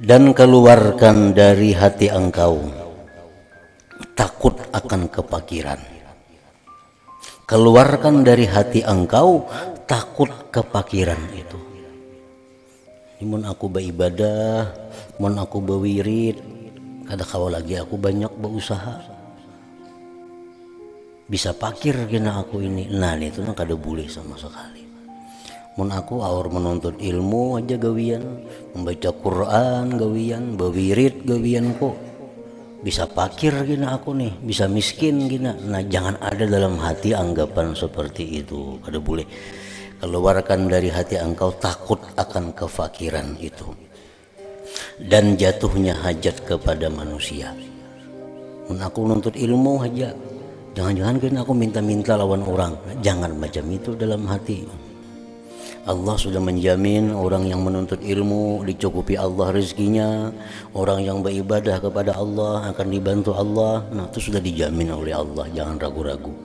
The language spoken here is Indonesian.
dan keluarkan dari hati engkau takut akan kepakiran keluarkan dari hati engkau takut kepakiran itu Imun aku beribadah, mun aku berwirid, kada kawa lagi aku banyak berusaha. Bisa pakir kena aku ini. Nah, itu nang kada boleh sama sekali. Mun aku awar menuntut ilmu aja gawian, membaca Quran gawian, berwirid gawian kok. Bisa pakir gina aku nih, bisa miskin gina. Nah, jangan ada dalam hati anggapan seperti itu. Kada boleh keluarkan dari hati engkau takut akan kefakiran itu dan jatuhnya hajat kepada manusia Mun aku nuntut ilmu aja jangan-jangan kan aku minta-minta lawan orang jangan macam itu dalam hati Allah sudah menjamin orang yang menuntut ilmu dicukupi Allah rezekinya. Orang yang beribadah kepada Allah akan dibantu Allah. Nah itu sudah dijamin oleh Allah. Jangan ragu-ragu